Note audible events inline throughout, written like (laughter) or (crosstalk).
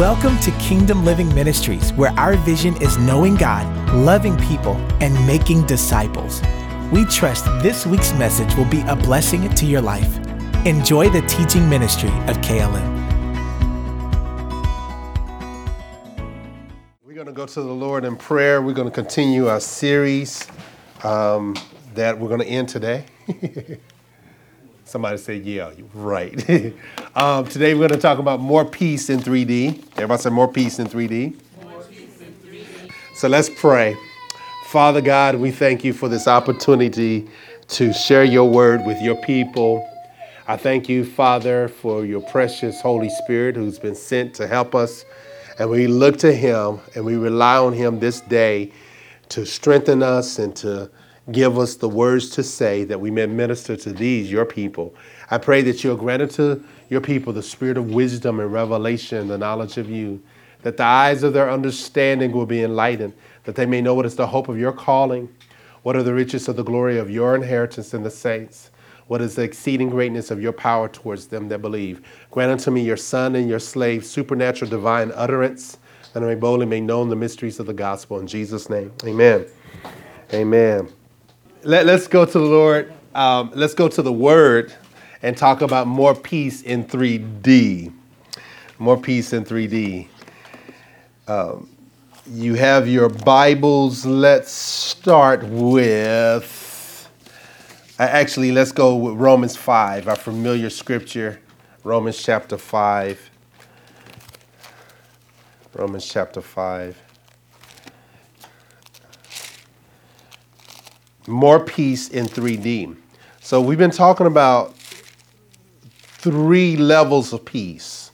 Welcome to Kingdom Living Ministries, where our vision is knowing God, loving people, and making disciples. We trust this week's message will be a blessing to your life. Enjoy the teaching ministry of KLM. We're going to go to the Lord in prayer. We're going to continue our series um, that we're going to end today. (laughs) Somebody said, Yeah, you're right. (laughs) um, today we're going to talk about more peace in 3D. Everybody say more peace in 3D. Peace in 3D. So let's pray. Father God, we thank you for this opportunity to share your word with your people. I thank you, Father, for your precious Holy Spirit who's been sent to help us. And we look to him and we rely on him this day to strengthen us and to give us the words to say that we may minister to these, your people. I pray that you'll grant unto your people the spirit of wisdom and revelation, the knowledge of you, that the eyes of their understanding will be enlightened, that they may know what is the hope of your calling, what are the riches of the glory of your inheritance in the saints, what is the exceeding greatness of your power towards them that believe. Grant unto me your son and your slave supernatural divine utterance, that I may boldly make known the mysteries of the gospel. In Jesus' name, amen. Amen let, us go to the Lord. Um, let's go to the Word and talk about more peace in 3D. More peace in 3D. Um, you have your Bibles. Let's start with. Actually, let's go with Romans 5, our familiar scripture. Romans chapter 5. Romans chapter 5. More peace in 3D. So we've been talking about three levels of peace.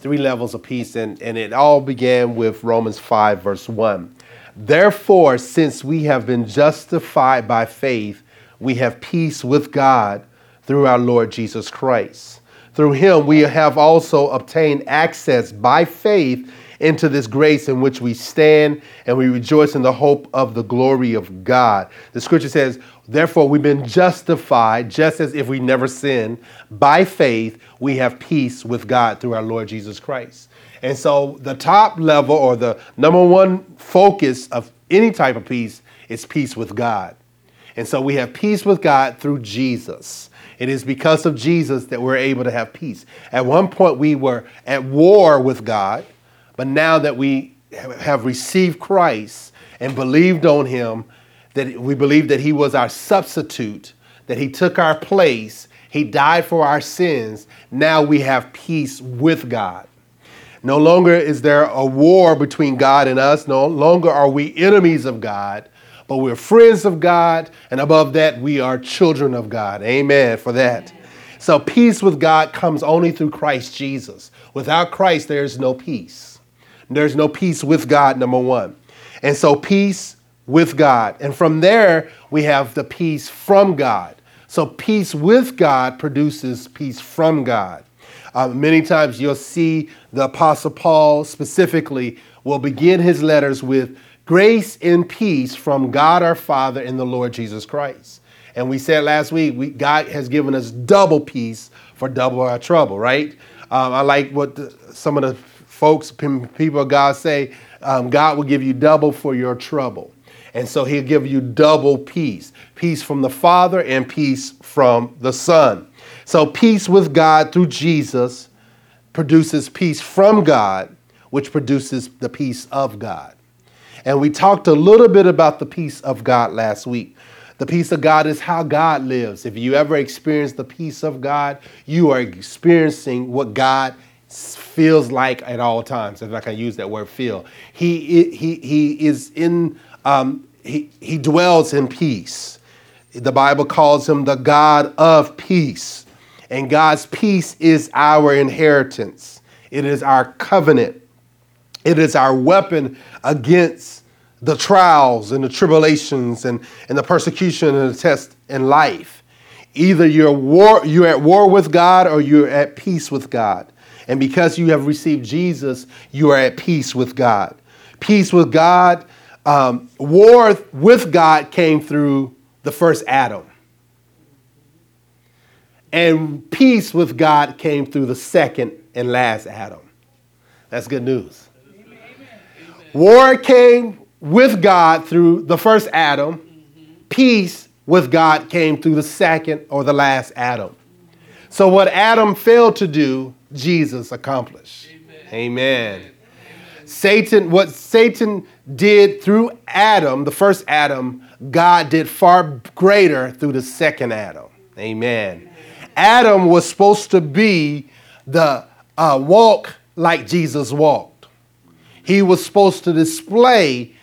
Three levels of peace, and, and it all began with Romans 5, verse 1. Therefore, since we have been justified by faith, we have peace with God through our Lord Jesus Christ. Through him, we have also obtained access by faith into this grace in which we stand and we rejoice in the hope of the glory of God. The scripture says, Therefore, we've been justified just as if we never sinned. By faith, we have peace with God through our Lord Jesus Christ. And so, the top level or the number one focus of any type of peace is peace with God. And so, we have peace with God through Jesus. It is because of Jesus that we're able to have peace. At one point, we were at war with God. But now that we have received Christ and believed on him, that we believe that he was our substitute, that he took our place, he died for our sins, now we have peace with God. No longer is there a war between God and us. No longer are we enemies of God, but we're friends of God. And above that, we are children of God. Amen for that. So, peace with God comes only through Christ Jesus. Without Christ, there is no peace. There's no peace with God, number one. And so, peace with God. And from there, we have the peace from God. So, peace with God produces peace from God. Uh, many times you'll see the Apostle Paul specifically will begin his letters with grace and peace from God our Father and the Lord Jesus Christ. And we said last week, we, God has given us double peace for double our trouble, right? Um, I like what the, some of the folks, people of God say, um, God will give you double for your trouble. And so he'll give you double peace peace from the Father and peace from the Son. So, peace with God through Jesus produces peace from God, which produces the peace of God. And we talked a little bit about the peace of God last week. The peace of God is how God lives. If you ever experience the peace of God, you are experiencing what God feels like at all times, if I can use that word feel. He, he, he is in, um, he, he dwells in peace. The Bible calls him the God of peace. And God's peace is our inheritance, it is our covenant, it is our weapon against the trials and the tribulations and, and the persecution and the test in life. Either you're, war, you're at war with God or you're at peace with God. And because you have received Jesus, you are at peace with God. Peace with God, um, war with God came through the first Adam. And peace with God came through the second and last Adam. That's good news. War came with God through the first Adam. Peace with God came through the second or the last Adam. So what Adam failed to do, Jesus accomplished. Amen. Amen. Satan, what Satan did through Adam, the first Adam, God did far greater through the second Adam. Amen. Adam was supposed to be the uh, walk like Jesus walked. He was supposed to display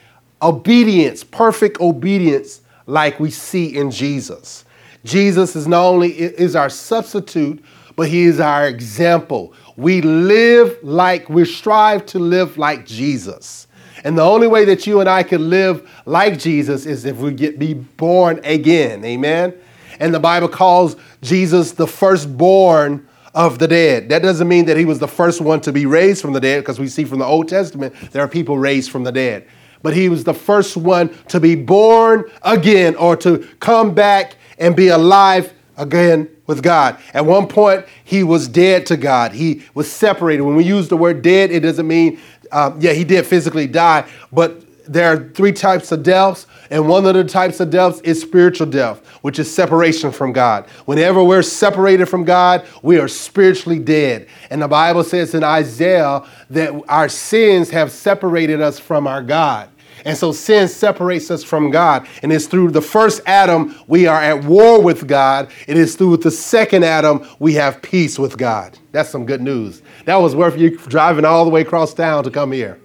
obedience, perfect obedience, like we see in Jesus. Jesus is not only is our substitute, but he is our example. We live like we strive to live like Jesus. And the only way that you and I can live like Jesus is if we get be born again. Amen. And the Bible calls Jesus the firstborn of the dead. That doesn't mean that he was the first one to be raised from the dead, because we see from the Old Testament there are people raised from the dead. But he was the first one to be born again or to come back and be alive again with God. At one point, he was dead to God. He was separated. When we use the word dead, it doesn't mean, um, yeah, he did physically die, but there are three types of deaths, and one of the types of deaths is spiritual death, which is separation from God. Whenever we're separated from God, we are spiritually dead. And the Bible says in Isaiah that our sins have separated us from our God. And so sin separates us from God. And it's through the first Adam we are at war with God. It is through the second Adam we have peace with God. That's some good news. That was worth you driving all the way across town to come here.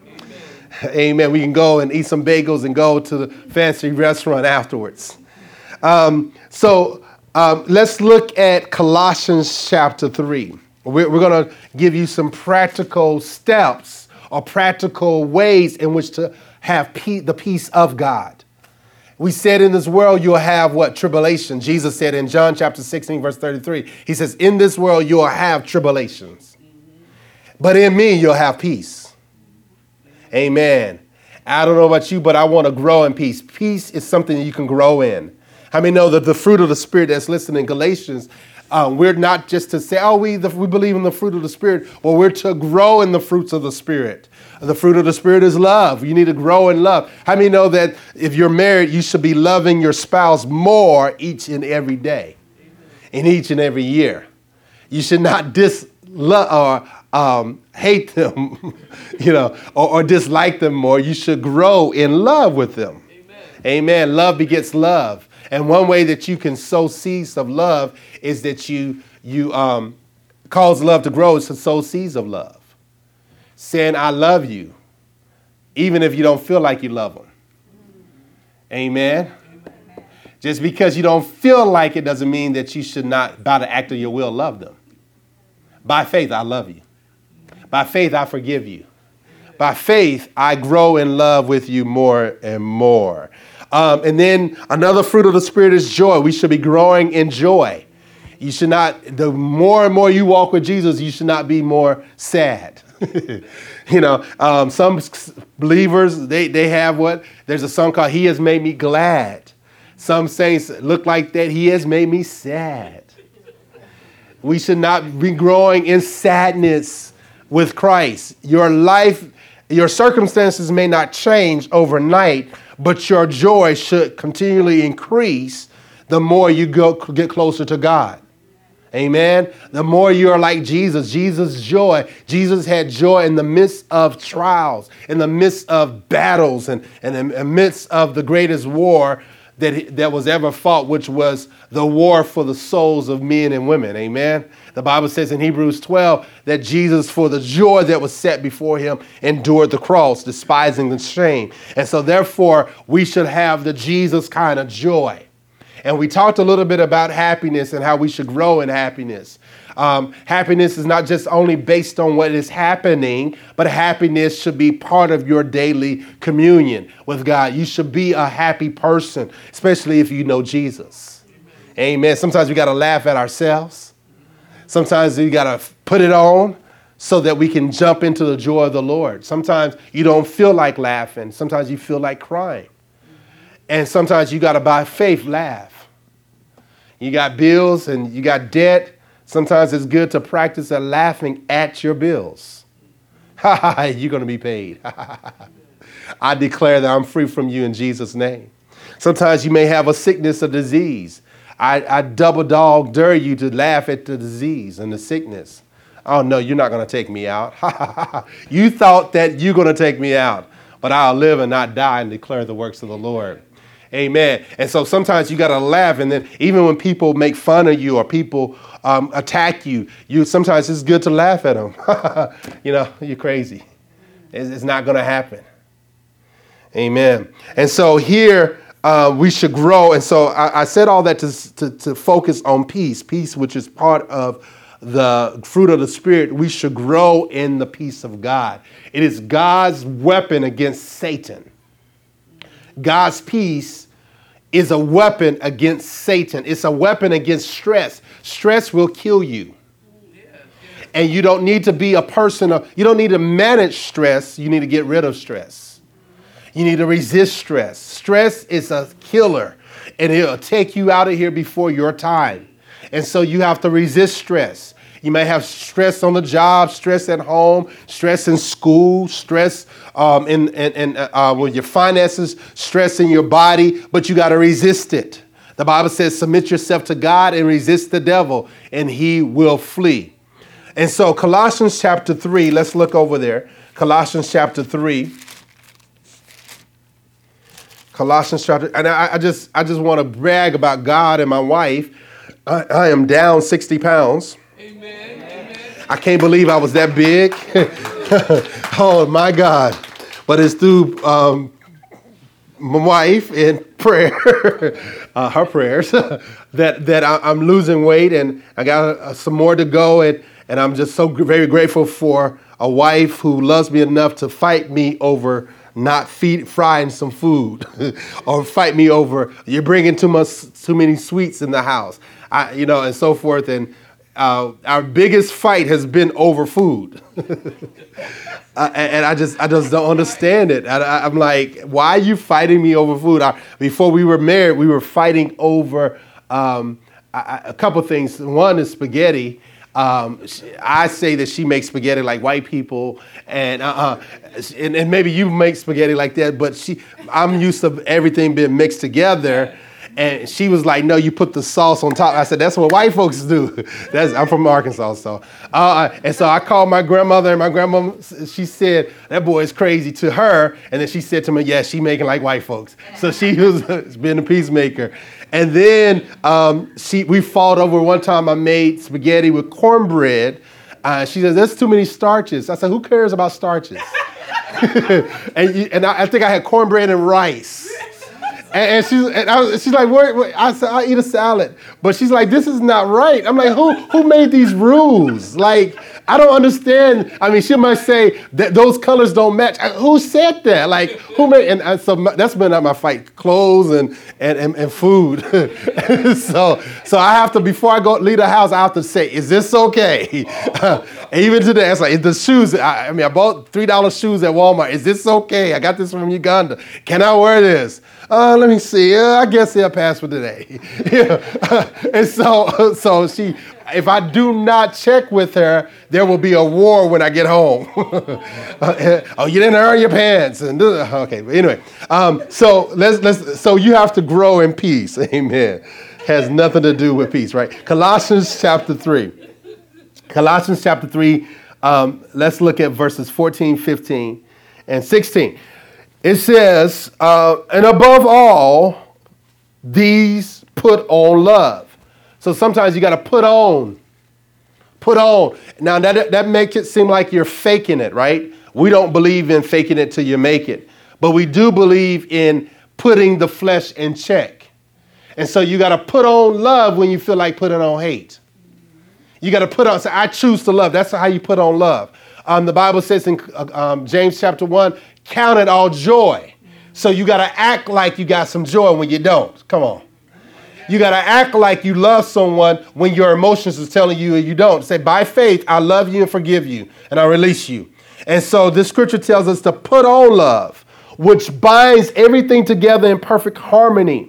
(laughs) Amen. We can go and eat some bagels and go to the fancy restaurant afterwards. Um, so um, let's look at Colossians chapter 3. We're, we're going to give you some practical steps or practical ways in which to have pe- the peace of God. We said in this world you'll have what? Tribulation. Jesus said in John chapter 16, verse 33, He says, In this world you'll have tribulations, but in me you'll have peace. Amen. I don't know about you, but I want to grow in peace. Peace is something that you can grow in. How many know that the fruit of the Spirit that's listed in Galatians, um, we're not just to say, oh, we, the, we believe in the fruit of the Spirit, but we're to grow in the fruits of the Spirit. The fruit of the Spirit is love. You need to grow in love. How many know that if you're married, you should be loving your spouse more each and every day, in each and every year? You should not dis or um, hate them, (laughs) you know, or, or, dislike them more. You should grow in love with them. Amen. Amen. Love begets love. And one way that you can sow seeds of love is that you you um, cause love to grow is to sow seeds of love. Saying, I love you, even if you don't feel like you love them. Amen. Amen. Just because you don't feel like it doesn't mean that you should not, by the act of your will, love them. By faith, I love you. By faith, I forgive you. By faith, I grow in love with you more and more. Um, and then another fruit of the Spirit is joy. We should be growing in joy. You should not, the more and more you walk with Jesus, you should not be more sad. (laughs) you know, um, some believers, they, they have what? There's a song called He Has Made Me Glad. Some saints look like that. He has made me sad. We should not be growing in sadness with Christ. Your life, your circumstances may not change overnight, but your joy should continually increase the more you go get closer to God. Amen. The more you are like Jesus, Jesus' joy. Jesus had joy in the midst of trials, in the midst of battles, and, and in the midst of the greatest war that, that was ever fought, which was the war for the souls of men and women. Amen. The Bible says in Hebrews 12 that Jesus, for the joy that was set before him, endured the cross, despising the shame. And so, therefore, we should have the Jesus kind of joy. And we talked a little bit about happiness and how we should grow in happiness. Um, happiness is not just only based on what is happening, but happiness should be part of your daily communion with God. You should be a happy person, especially if you know Jesus. Amen. Amen. Sometimes we got to laugh at ourselves. Sometimes you got to put it on so that we can jump into the joy of the Lord. Sometimes you don't feel like laughing. Sometimes you feel like crying. And sometimes you got to, by faith, laugh. You got bills and you got debt. Sometimes it's good to practice at laughing at your bills. (laughs) Ha ha, you're going to be paid. (laughs) I declare that I'm free from you in Jesus' name. Sometimes you may have a sickness or disease. I, I double dog dare you to laugh at the disease and the sickness. Oh, no, you're not going to take me out. (laughs) you thought that you're going to take me out, but I'll live and not die and declare the works of the Lord. Amen. And so sometimes you got to laugh, and then even when people make fun of you or people um, attack you, you sometimes it's good to laugh at them. (laughs) you know, you're crazy. It's, it's not going to happen. Amen. And so here uh, we should grow. And so I, I said all that to, to, to focus on peace, peace, which is part of the fruit of the Spirit, we should grow in the peace of God. It is God's weapon against Satan. God's peace is a weapon against Satan, it's a weapon against stress. Stress will kill you. And you don't need to be a person of, you don't need to manage stress, you need to get rid of stress. You need to resist stress. Stress is a killer and it'll take you out of here before your time. And so you have to resist stress. You may have stress on the job, stress at home, stress in school, stress um, in, in, in uh, uh with your finances, stress in your body, but you got to resist it. The Bible says, submit yourself to God and resist the devil, and he will flee. And so, Colossians chapter 3, let's look over there. Colossians chapter 3. Colossians chapter, and I, I just I just want to brag about God and my wife. I, I am down 60 pounds. Amen. I can't believe I was that big. (laughs) oh my God. But it's through um, my wife in (laughs) prayer, uh, her prayers, (laughs) that, that I, am losing weight and I got uh, some more to go. And, and I'm just so very grateful for a wife who loves me enough to fight me over not feed, frying some food (laughs) or fight me over you're bringing too much too many sweets in the house I, you know and so forth and uh, our biggest fight has been over food (laughs) uh, and I just I just don't understand it I, am like why are you fighting me over food I, before we were married we were fighting over um, a, a couple things one is spaghetti um, I say that she makes spaghetti like white people, and, uh, and, and maybe you make spaghetti like that. But she, I'm used to everything being mixed together. And she was like, "No, you put the sauce on top." I said, "That's what white folks do." (laughs) That's I'm from Arkansas, so uh, and so I called my grandmother, and my grandma she said that boy is crazy to her, and then she said to me, "Yeah, she making like white folks." So she was (laughs) being a peacemaker, and then um, she, we fought over one time I made spaghetti with cornbread. Uh, she says, "That's too many starches. I said, who cares about starches? (laughs) and, you, and I, I, think I had cornbread and rice. And, she's, and I she's like. I said, i eat a salad. But she's like, this is not right. I'm like, who, who made these rules? Like, I don't understand. I mean, she might say that those colors don't match. Who said that? Like, who made? And uh, so that's been my fight: clothes and and and, and food. (laughs) so so I have to before I go leave the house, I have to say, is this okay? (laughs) even today, it's like the shoes. I, I mean, I bought three dollar shoes at Walmart. Is this okay? I got this from Uganda. Can I wear this? Uh, let me see. Uh, I guess they'll pass for today. (laughs) and so, so she if I do not check with her, there will be a war when I get home. (laughs) oh, you didn't earn your pants, and okay. But anyway, um, so let's let's. So you have to grow in peace. (laughs) Amen. Has nothing to do with peace, right? Colossians chapter three. Colossians chapter three. Um, let's look at verses 14, 15, and 16. It says, uh, and above all, these put on love so sometimes you got to put on. Put on. Now that, that makes it seem like you're faking it, right? We don't believe in faking it till you make it. But we do believe in putting the flesh in check. And so you got to put on love when you feel like putting on hate. You got to put on, say, I choose to love. That's how you put on love. Um, the Bible says in uh, um, James chapter 1, count it all joy. So you got to act like you got some joy when you don't. Come on. You got to act like you love someone when your emotions is telling you you don't. Say, by faith, I love you and forgive you, and I release you. And so this scripture tells us to put on love, which binds everything together in perfect harmony.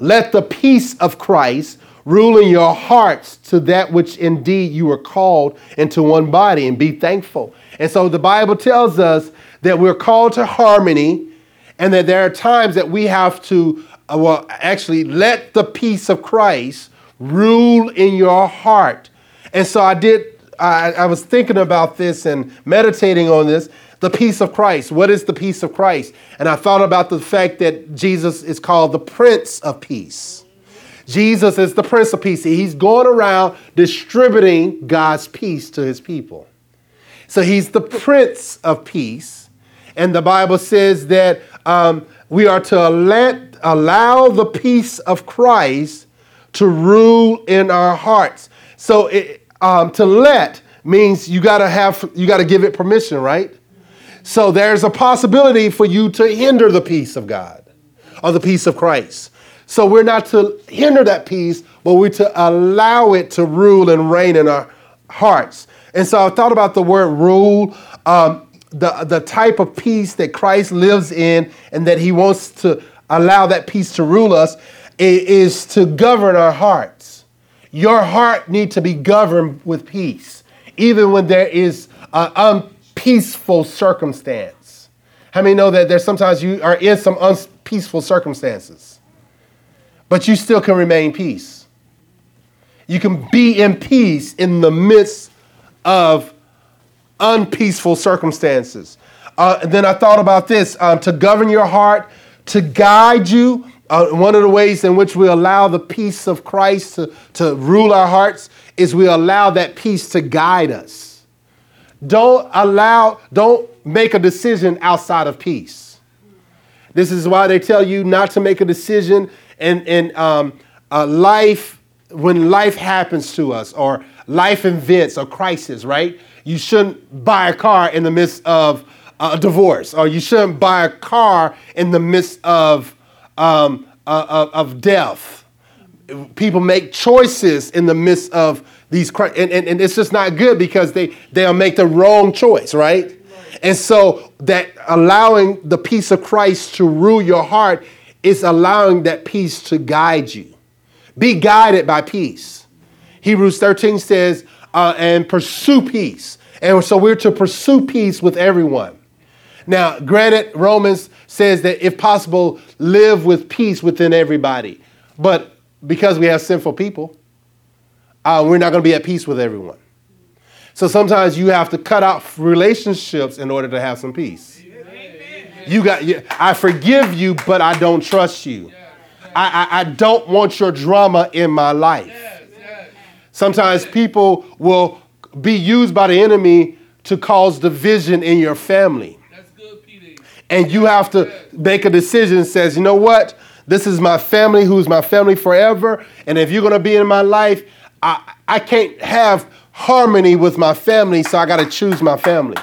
Let the peace of Christ rule in your hearts to that which indeed you were called into one body and be thankful. And so the Bible tells us that we're called to harmony and that there are times that we have to, well, actually let the peace of Christ rule in your heart. And so I did, I, I was thinking about this and meditating on this the peace of Christ. What is the peace of Christ? And I thought about the fact that Jesus is called the Prince of Peace. Jesus is the Prince of Peace. He's going around distributing God's peace to his people. So he's the Prince of Peace. And the Bible says that um, we are to let, allow the peace of Christ to rule in our hearts. So it, um, to let means you gotta have you gotta give it permission, right? So there's a possibility for you to hinder the peace of God or the peace of Christ. So we're not to hinder that peace, but we're to allow it to rule and reign in our hearts. And so I thought about the word rule. Um, the, the type of peace that Christ lives in and that he wants to allow that peace to rule us is to govern our hearts. Your heart needs to be governed with peace, even when there is an unpeaceful circumstance. How many know that there's sometimes you are in some unpeaceful circumstances, but you still can remain peace. You can be in peace in the midst of unpeaceful circumstances. Uh, and then I thought about this um, to govern your heart, to guide you. Uh, one of the ways in which we allow the peace of Christ to, to rule our hearts is we allow that peace to guide us. Don't allow, don't make a decision outside of peace. This is why they tell you not to make a decision in, in um, uh, life when life happens to us or life events or crisis, right? You shouldn't buy a car in the midst of a divorce, or you shouldn't buy a car in the midst of, um, of death. People make choices in the midst of these, and, and, and it's just not good because they, they'll make the wrong choice, right? And so that allowing the peace of Christ to rule your heart is allowing that peace to guide you. Be guided by peace. Hebrews 13 says, uh, and pursue peace. And so we're to pursue peace with everyone. Now, granted, Romans says that if possible, live with peace within everybody. But because we have sinful people, uh, we're not going to be at peace with everyone. So sometimes you have to cut out relationships in order to have some peace. You got, I forgive you, but I don't trust you. I, I, I don't want your drama in my life. Sometimes people will be used by the enemy to cause division in your family. That's good. And you have to make a decision that says, you know what? This is my family who's my family forever. And if you're going to be in my life, I, I can't have harmony with my family, so I got to choose my family.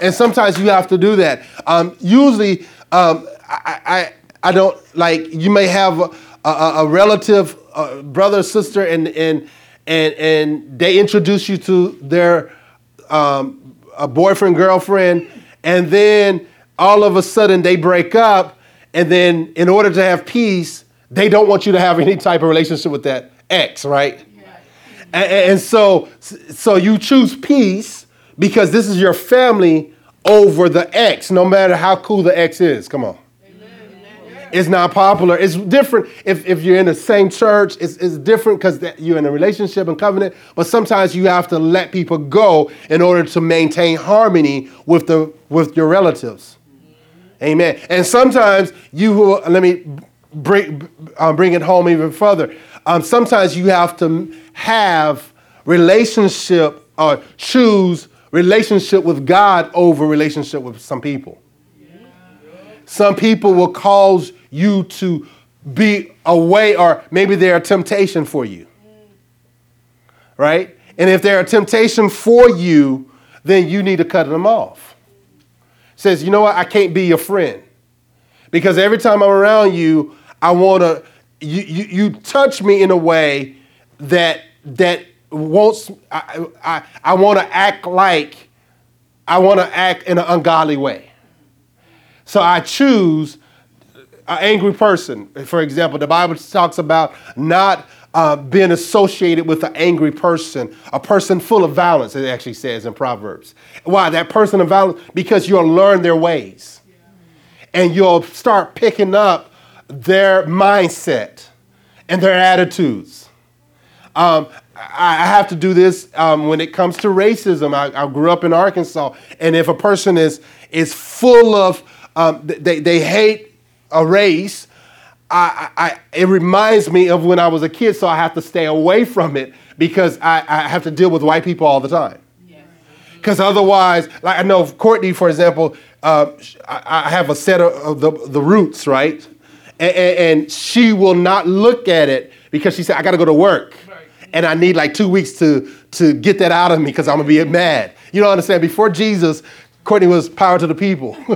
And sometimes you have to do that. Um, usually, um, I, I, I, don't like, you may have a, a, a relative, a brother, sister, and, and and and they introduce you to their um, a boyfriend girlfriend, and then all of a sudden they break up, and then in order to have peace, they don't want you to have any type of relationship with that ex, right? And, and so so you choose peace because this is your family over the ex, no matter how cool the ex is. Come on. It's not popular. It's different if, if you're in the same church. It's, it's different because you're in a relationship and covenant. But sometimes you have to let people go in order to maintain harmony with the with your relatives. Amen. And sometimes you will. let me bring um, bring it home even further. Um, sometimes you have to have relationship or choose relationship with God over relationship with some people. Some people will cause you to be away, or maybe they're a temptation for you. Right? And if they're a temptation for you, then you need to cut them off. Says, you know what? I can't be your friend. Because every time I'm around you, I want to, you, you, you touch me in a way that, that wants, I, I, I want to act like, I want to act in an ungodly way. So I choose an angry person. For example, the Bible talks about not uh, being associated with an angry person, a person full of violence, it actually says in Proverbs. Why? That person of violence, because you'll learn their ways. And you'll start picking up their mindset and their attitudes. Um, I have to do this um, when it comes to racism. I, I, grew up in Arkansas, and if a person is is full of um, they, they hate a race, I, I, it reminds me of when I was a kid, so I have to stay away from it because I, I have to deal with white people all the time. Because otherwise, like I know Courtney, for example, uh, I, I, have a set of, of the, the roots, right? And, and, and, she will not look at it because she said, I got to go to work. And I need like two weeks to, to get that out of me because I'm going to be mad. You don't understand? Before Jesus, Courtney was power to the people. (laughs)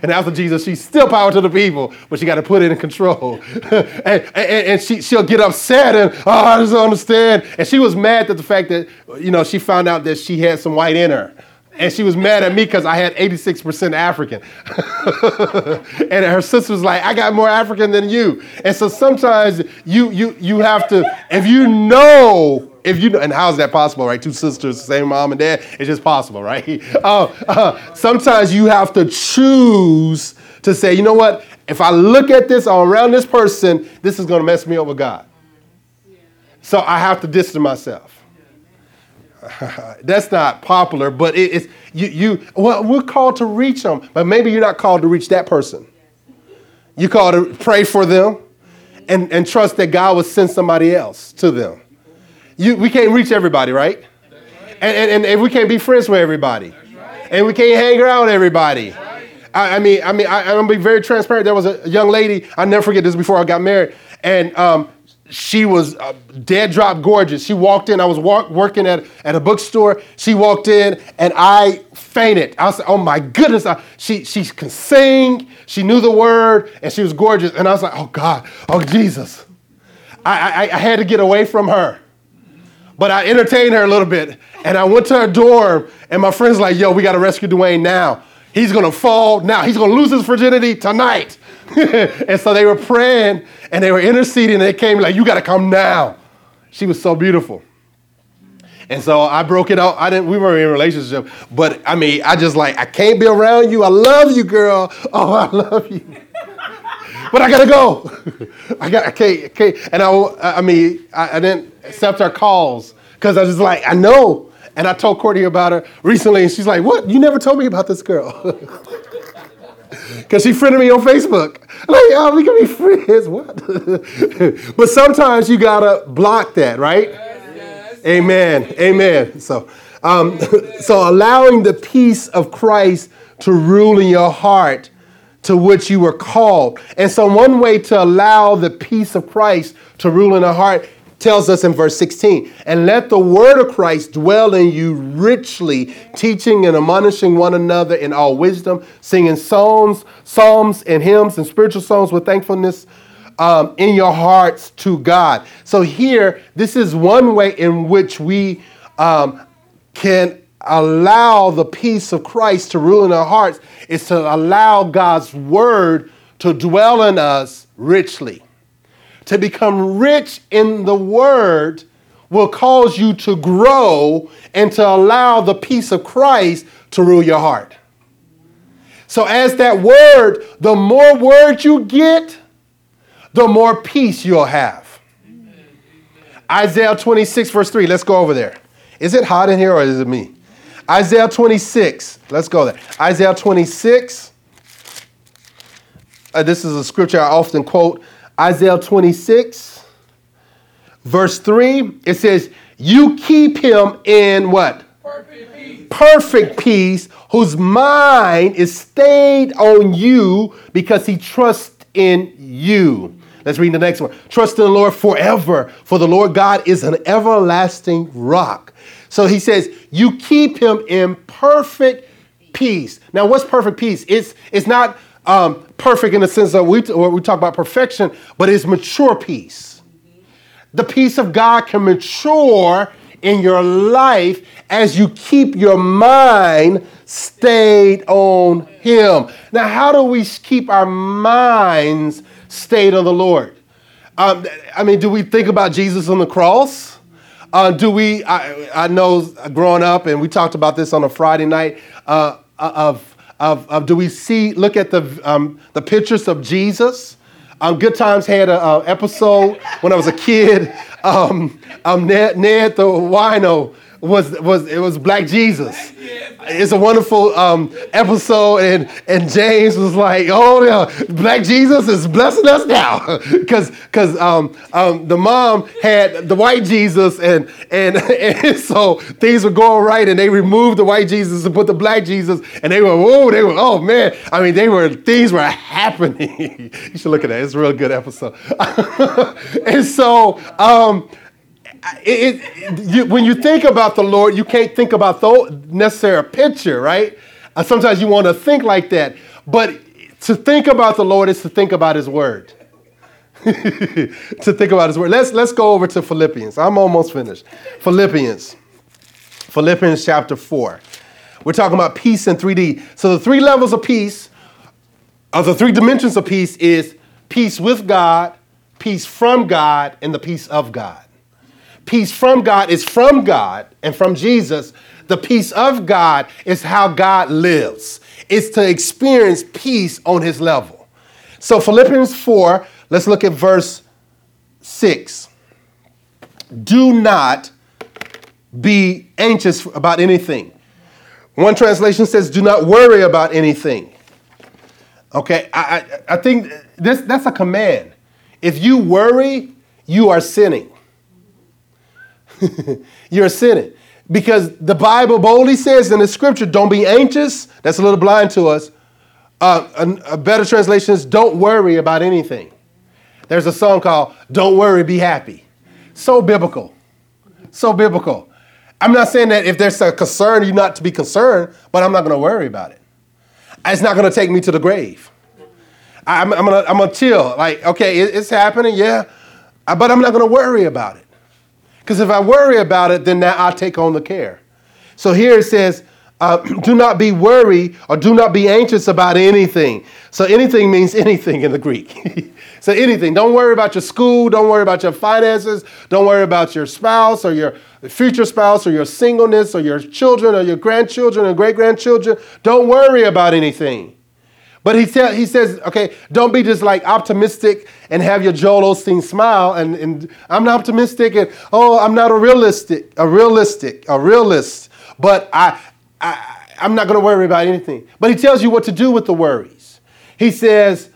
and after Jesus, she's still power to the people, but she got to put it in control. (laughs) and, and, and, she, she'll get upset and, oh, I just don't understand. And she was mad at the fact that, you know, she found out that she had some white in her. And she was mad at me because I had 86% African. (laughs) and her sister was like, I got more African than you. And so sometimes you, you, you have to, if you know if you know, and how is that possible, right? Two sisters, same mom and dad. It's just possible, right? (laughs) Uh, uh, sometimes you have to choose to say, you know what? If I look at this or around this person, this is going to mess me up with God. So I have to distance myself. (laughs) That's not popular, but it, it's you. You well, we're called to reach them, but maybe you're not called to reach that person. You called to pray for them, and and trust that God will send somebody else to them. You, we can't reach everybody, right? And, and, and we can't be friends with everybody. And we can't hang around everybody. I, I mean, I mean, I, am gonna be very transparent. There was a young lady. I never forget this. Before I got married, and um, she was uh, dead drop gorgeous. She walked in. I was walk, working at, at a bookstore. She walked in, and I fainted. I was like, "Oh my goodness!" I, she she can sing. She knew the word, and she was gorgeous. And I was like, "Oh God! Oh Jesus!" I, I, I had to get away from her. But I entertained her a little bit. And I went to her dorm, and my friend's like, yo, we got to rescue Dwayne now. He's going to fall now. He's going to lose his virginity tonight. (laughs) and so they were praying and they were interceding, and they came like, you got to come now. She was so beautiful. And so I broke it out. I didn't. We were in a relationship, but I mean, I just like I can't be around you. I love you, girl. (laughs) Oh, I love you. (laughs) but I gotta go. I got. I can't. I can't. And I. I mean, I, I didn't accept our calls because I was just like, I know. And I told Courtney about her recently, and she's like, What? You never told me about this girl. Because she friended me on Facebook. Like, oh, we can be friends. What? (laughs) but sometimes you gotta block that, right? Yes, yes. Amen. Amen. So, um, (laughs) so allowing the peace of Christ to rule in your heart to which you were called. And so, one way to allow the peace of Christ to rule in our heart tells us in verse 16, and let the word of Christ dwell in you richly, teaching and admonishing one another in all wisdom, singing songs, psalms, and hymns and spiritual songs with thankfulness um, in your hearts to God. So, here, this is one way in which we um, can allow the peace of Christ to rule in our hearts, is to allow God's word to dwell in us richly to become rich in the word will cause you to grow and to allow the peace of Christ to rule your heart. So, as that word, the more word you get, the more peace you'll have. Isaiah 26, verse 3. Let's go over there. Is it hot in here or is it me? Isaiah 26. Let's go there. Isaiah 26. Uh, this is a scripture I often quote. Isaiah 26, verse 3, it says, You keep him in what? Perfect peace. Perfect peace, whose mind is stayed on you because he trusts in you. Let's read the next one. Trust in the Lord forever, for the Lord God is an everlasting rock. So he says, You keep him in perfect peace. Now, what's perfect peace? It's, it's not um, perfect in the sense that we, we talk about perfection, but it's mature peace. The peace of God can mature in your life as you keep your mind stayed on Him. Now, how do we keep our minds stayed on the Lord? Um, I mean, do we think about Jesus on the cross? Uh, do we? I, I, know growing up, and we talked about this on a Friday night. Uh, of, of, of, do we see? Look at the um, the pictures of Jesus. Um, Good Times had an episode when I was a kid. (laughs) Um, um, Ned, Ned the wino was was it was Black Jesus. It's a wonderful um, episode, and and James was like, "Oh yeah, Black Jesus is blessing us now," (laughs) because because um, um, the mom had the white Jesus, and, and (laughs) and so things were going right, and they removed the white Jesus and put the Black Jesus, and they were whoa, they were oh man, I mean they were things were (laughs) happening. you should look at that; it's a real good episode. and so. Um, it, it, you, when you think about the Lord, you can't think about the necessary picture, right? Uh, sometimes you want to think like that, but to think about the Lord is to think about His Word. (laughs) to think about His Word. Let's let's go over to Philippians. I'm almost finished. Philippians, Philippians chapter four. We're talking about peace in 3D. So the three levels of peace, of the three dimensions of peace, is peace with God, peace from God, and the peace of God. Peace from God is from God and from Jesus. The peace of God is how God lives. It's to experience peace on his level. So, Philippians 4, let's look at verse 6. Do not be anxious about anything. One translation says, do not worry about anything. Okay, I, I, I think this, that's a command. If you worry, you are sinning. (laughs) you're a sinning. Because the Bible boldly says in the scripture, don't be anxious. That's a little blind to us. Uh, a, a better translation is, don't worry about anything. There's a song called Don't Worry, Be Happy. So biblical. So biblical. I'm not saying that if there's a concern, you're not to be concerned, but I'm not going to worry about it. It's not going to take me to the grave. I'm, I'm going to chill. Like, okay, it, it's happening, yeah, but I'm not going to worry about it. Because if I worry about it, then now I take on the care. So here it says, uh, (clears throat) do not be worried or do not be anxious about anything. So anything means anything in the Greek. (laughs) so anything. Don't worry about your school. Don't worry about your finances. Don't worry about your spouse or your future spouse or your singleness or your children or your grandchildren or great grandchildren. Don't worry about anything. But he, tell, he says, okay, don't be just like optimistic and have your Joel Osteen smile. And, and I'm not optimistic and, oh, I'm not a realistic, a realistic, a realist. But I, I, I'm not going to worry about anything. But he tells you what to do with the worries. He says,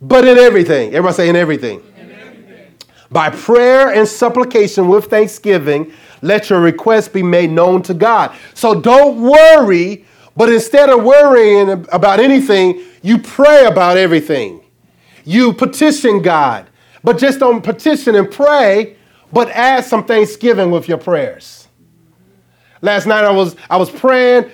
but in everything, everybody say in everything. in everything. By prayer and supplication with thanksgiving, let your requests be made known to God. So don't worry, but instead of worrying about anything, you pray about everything. You petition God, but just don't petition and pray, but add some thanksgiving with your prayers. Last night I was I was praying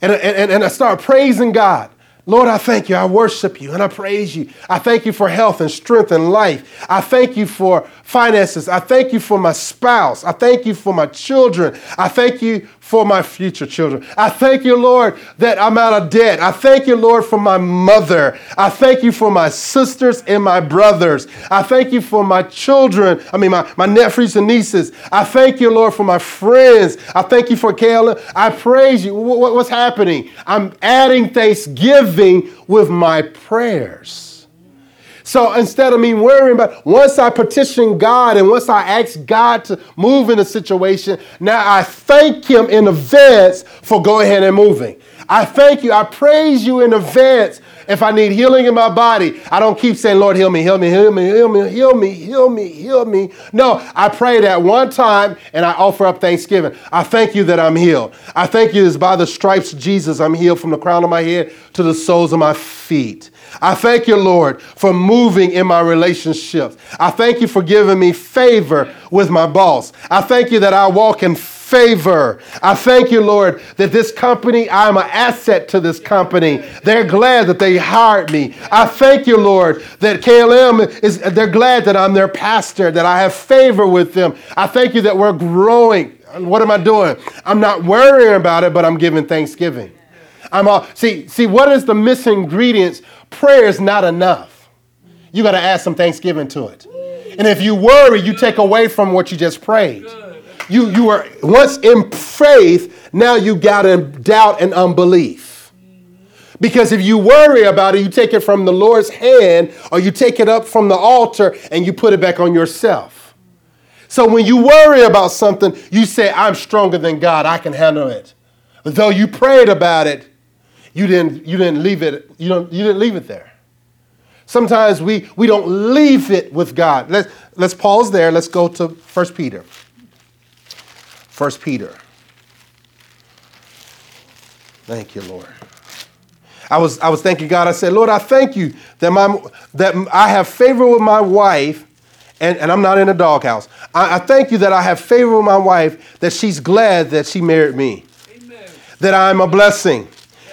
and, and, and I started praising God. Lord, I thank you. I worship you and I praise you. I thank you for health and strength and life. I thank you for finances. I thank you for my spouse. I thank you for my children. I thank you for my future children. I thank you, Lord, that I'm out of debt. I thank you, Lord, for my mother. I thank you for my sisters and my brothers. I thank you for my children. I mean, my, my nephews and nieces. I thank you, Lord, for my friends. I thank you for Caleb. I praise you. What, what's happening? I'm adding thanksgiving with my prayers. So instead of me worrying about, once I petition God and once I ask God to move in a situation, now I thank Him in advance for going ahead and moving. I thank you. I praise you in advance. If I need healing in my body, I don't keep saying, Lord, heal me, heal me, heal me, heal me, heal me, heal me, heal me. No, I pray that one time and I offer up thanksgiving. I thank you that I'm healed. I thank you that by the stripes of Jesus, I'm healed from the crown of my head to the soles of my feet. I thank you, Lord, for moving in my relationships. I thank you for giving me favor with my boss. I thank you that I walk in. I thank you, Lord, that this company, I'm an asset to this company. They're glad that they hired me. I thank you, Lord, that KLM is, they're glad that I'm their pastor, that I have favor with them. I thank you that we're growing. What am I doing? I'm not worrying about it, but I'm giving thanksgiving. I'm all, see, see, what is the missing ingredients? Prayer is not enough. You got to add some thanksgiving to it. And if you worry, you take away from what you just prayed. You, you were once in faith, now you got in doubt and unbelief. Because if you worry about it, you take it from the Lord's hand or you take it up from the altar and you put it back on yourself. So when you worry about something, you say, I'm stronger than God, I can handle it. Though you prayed about it, you didn't, you didn't leave it, you, don't, you didn't leave it there. Sometimes we, we don't leave it with God. Let's, let's pause there. Let's go to 1 Peter. 1 Peter. Thank you, Lord. I was, I was thanking God. I said, Lord, I thank you that, my, that I have favor with my wife, and, and I'm not in a doghouse. I, I thank you that I have favor with my wife, that she's glad that she married me, Amen. that I'm a blessing,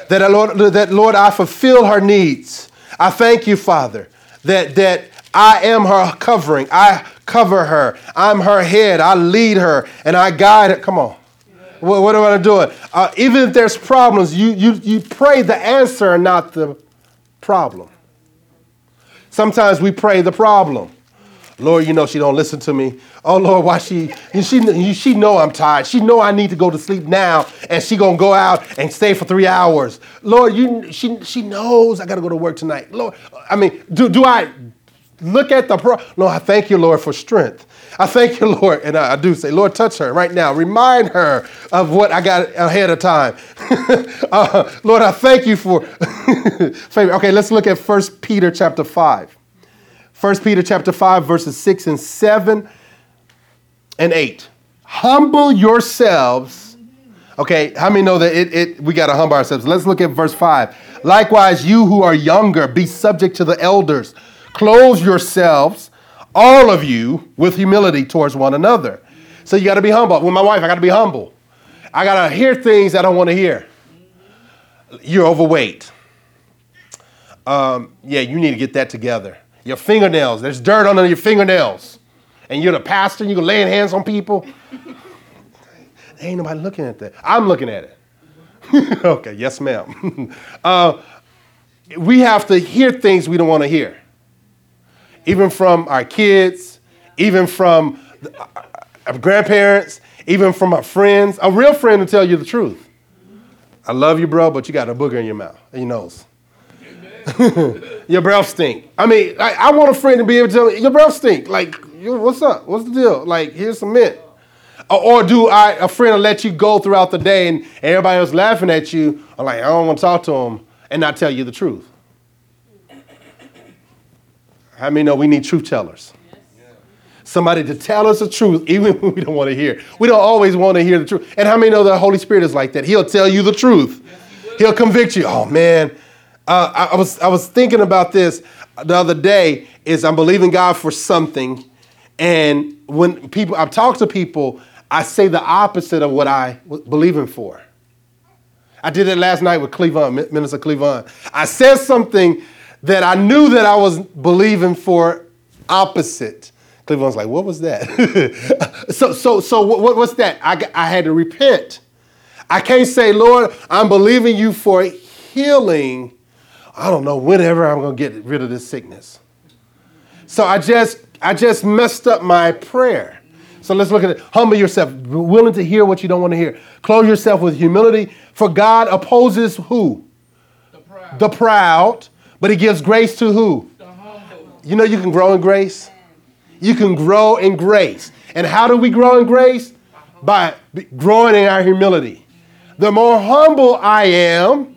that, I, Lord, that, Lord, I fulfill her needs. I thank you, Father, that, that I am her covering. I cover her. I'm her head. I lead her and I guide her. Come on. What, what am I doing? Uh, even if there's problems, you, you, you pray the answer and not the problem. Sometimes we pray the problem. Lord, you know she don't listen to me. Oh Lord, why she she she know I'm tired. She know I need to go to sleep now, and she gonna go out and stay for three hours. Lord, you she she knows I gotta go to work tonight. Lord, I mean, do do I look at the pro? No, I thank you, Lord, for strength. I thank you, (laughs) Lord, and I, I do say, Lord, touch her right now. Remind her of what I got ahead of time. (laughs) uh, Lord, I thank you for (laughs) favor. Okay, let's look at First Peter chapter five. 1 Peter chapter 5, verses 6 and 7 and 8. Humble yourselves. Okay, how many know that it, it we got to humble ourselves? Let's look at verse 5. Likewise, you who are younger, be subject to the elders. Clothe yourselves, all of you, with humility towards one another. So you got to be humble. With my wife, I got to be humble. I got to hear things I don't want to hear. You're overweight. Um, yeah, you need to get that together your fingernails. There's dirt under your fingernails. And you're the pastor you're laying hands on people. (laughs) ain't nobody looking at that. I'm looking at it. (laughs) okay, yes, ma'am. (laughs) uh, we have to hear things we don't want to hear, even from our kids, even from our grandparents, even from our friends. A real friend will tell you the truth. I love you, bro, but you got a booger in your mouth, in your nose. (laughs) your breath stink. I mean, I, I, want a friend to be able to tell me, your breath stink. Like, what's up? What's the deal? Like, here's some mint. Or, or do I a friend will let you go throughout the day and everybody else laughing at you? I'm like, I don't want to talk to them and not tell you the truth. How many know we need truth tellers? Somebody to tell us the truth, (laughs) even when we don't want to hear. We don't always want to hear the truth. And how many know the Holy Spirit is like that? He'll tell you the truth. He'll convict you. Oh man, uh, I, I, was I was thinking about this the other day. Is I'm believing God for something, and when people I've talked to people, I say the opposite of what I was believing for. I did it last night with Cleveland, Minister Cleveland. I said something that I knew that I was believing for opposite. Cleveland's like, what was that? (laughs) so, so, so what, what's that? I, I had to repent. I can't say, Lord, I'm believing you for healing I don't know whenever I'm going to get rid of this sickness. So I just I just messed up my prayer. So let's look at it. Humble yourself, willing to hear what you don't want to hear. Clothe yourself with humility, for God opposes who? The proud. The proud, but He gives grace to who? You know you can grow in grace. You can grow in grace. And how do we grow in grace? By growing in our humility. The more humble I am,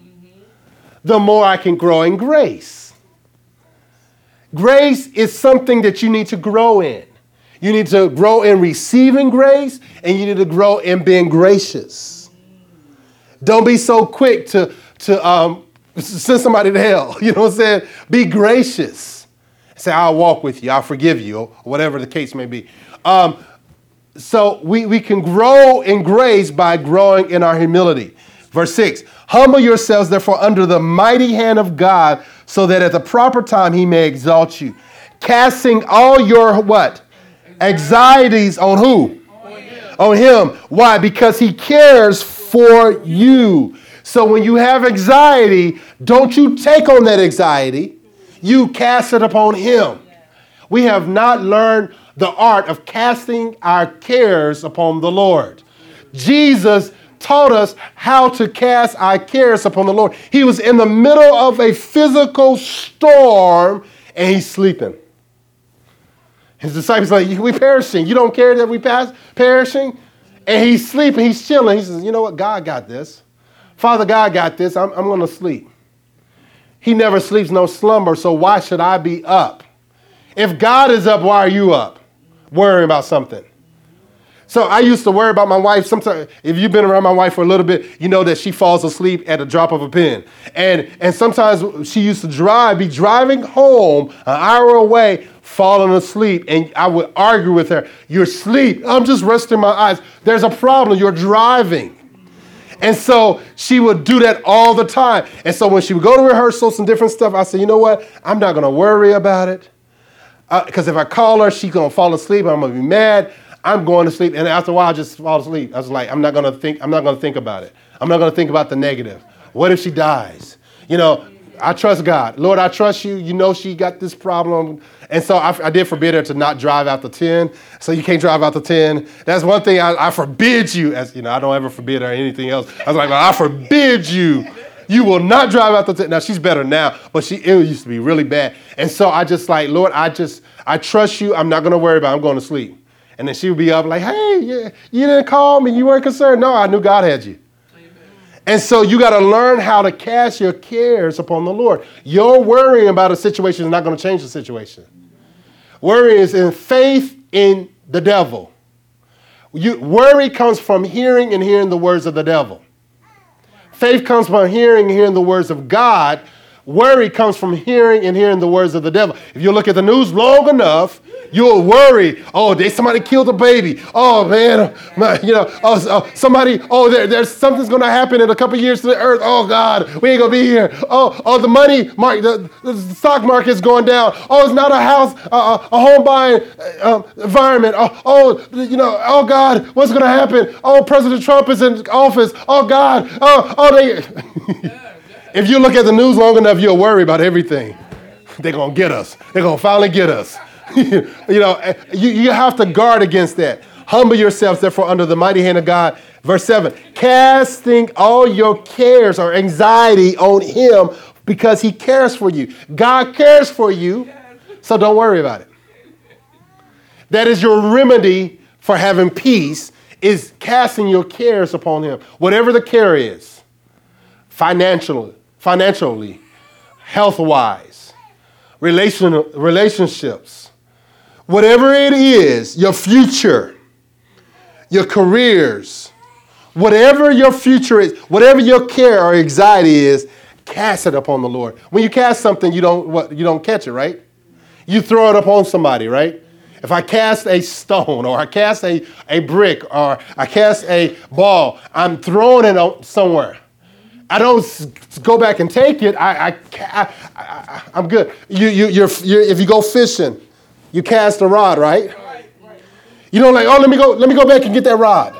the more I can grow in grace. Grace is something that you need to grow in. You need to grow in receiving grace and you need to grow in being gracious. Don't be so quick to, to um, (laughs) send somebody to hell. (laughs) You know what I'm saying? Be gracious. Say, I'll walk with you, I'll forgive you, or whatever the case may be. Um, so we, we can grow in grace by growing in our humility. Verse 6 Humble yourselves, therefore, under the mighty hand of God, so that at the proper time he may exalt you. Casting all your what? Anxieties on who? On him. on him. Why? Because he cares for you. So when you have anxiety, don't you take on that anxiety, you cast it upon him. We have not learned the art of casting our cares upon the Lord. Jesus taught us how to cast our cares upon the Lord. He was in the middle of a physical storm and he's sleeping. His disciples like, we perishing. You don't care that we pass perishing? And he's sleeping, he's chilling. He says, you know what? God got this. Father God got this. I'm, I'm going to sleep. He never sleeps no slumber, so why should I be up? If God is up, why are you up? Worrying about something. So I used to worry about my wife. Sometimes, if you've been around my wife for a little bit, you know that she falls asleep at a drop of a pin. And and sometimes she used to drive, be driving home an hour away, falling asleep, and I would argue with her. You're asleep. I'm just resting my eyes. There's a problem. You're driving. And so she would do that all the time. And so when she would go to rehearsals and different stuff, I said, you know what? I'm not going to worry about it. Because uh, if I call her, she's going to fall asleep. I'm going to be mad. I'm going to sleep. And after a while, I just fall asleep. I was like, I'm not going to think, I'm not going to think about it. I'm not going to think about the negative. What if she dies? You know, I trust God. Lord, I trust you. You know she got this problem. And so I, I did forbid her to not drive after 10. So you can't drive after 10. That's one thing I, I forbid you. As you know, I don't ever forbid her anything else. I was like, well, I forbid you. You will not drive after 10. Now she's better now, but she it used to be really bad. And so I just like, Lord, I just I trust you. I'm not gonna worry about it. I'm going to sleep. And then she would be up like, hey, yeah, you didn't call me. You weren't concerned. No, I knew God had you. And so you got to learn how to cast your cares upon the Lord. Your worrying about a situation is not going to change the situation. Worry is in faith in the devil. You, worry comes from hearing and hearing the words of the devil. Faith comes from hearing and hearing the words of God. Worry comes from hearing and hearing the words of the devil. If you look at the news long enough, You'll worry. Oh, they somebody killed a baby. Oh man, my, you know. Oh, oh, somebody. Oh, there, there's something's gonna happen in a couple years to the earth. Oh God, we ain't gonna be here. Oh, oh, the money market, the, the stock market's going down. Oh, it's not a house, uh, a home buying uh, environment. Oh, oh, you know. Oh God, what's gonna happen? Oh, President Trump is in office. Oh God. Oh, oh, they. (laughs) if you look at the news long enough, you'll worry about everything. They're gonna get us. They're gonna finally get us. (laughs) you know, eh, you, you have to guard against that. Humble yourselves, therefore, under the mighty hand of God. Verse 7 casting all your cares or anxiety on Him because He cares for you. God cares for you, so don't worry about it. That is your remedy for having peace, is casting your cares upon Him. Whatever the care is, financially, financially, health wise, relational, relationships Whatever it is, your future, your careers, whatever your future is, whatever your care or anxiety is, cast it upon the Lord. When you cast something, you don't what you don't catch it, right? You throw it upon somebody, right? If I cast a stone or I cast a, a brick or I cast a ball, I'm throwing it somewhere. I don't go back and take it. I, I, I, am good. You, you, you're, you're, if you go fishing, you cast a rod, right? You don't like, oh, let me go, let me go back and get that rod.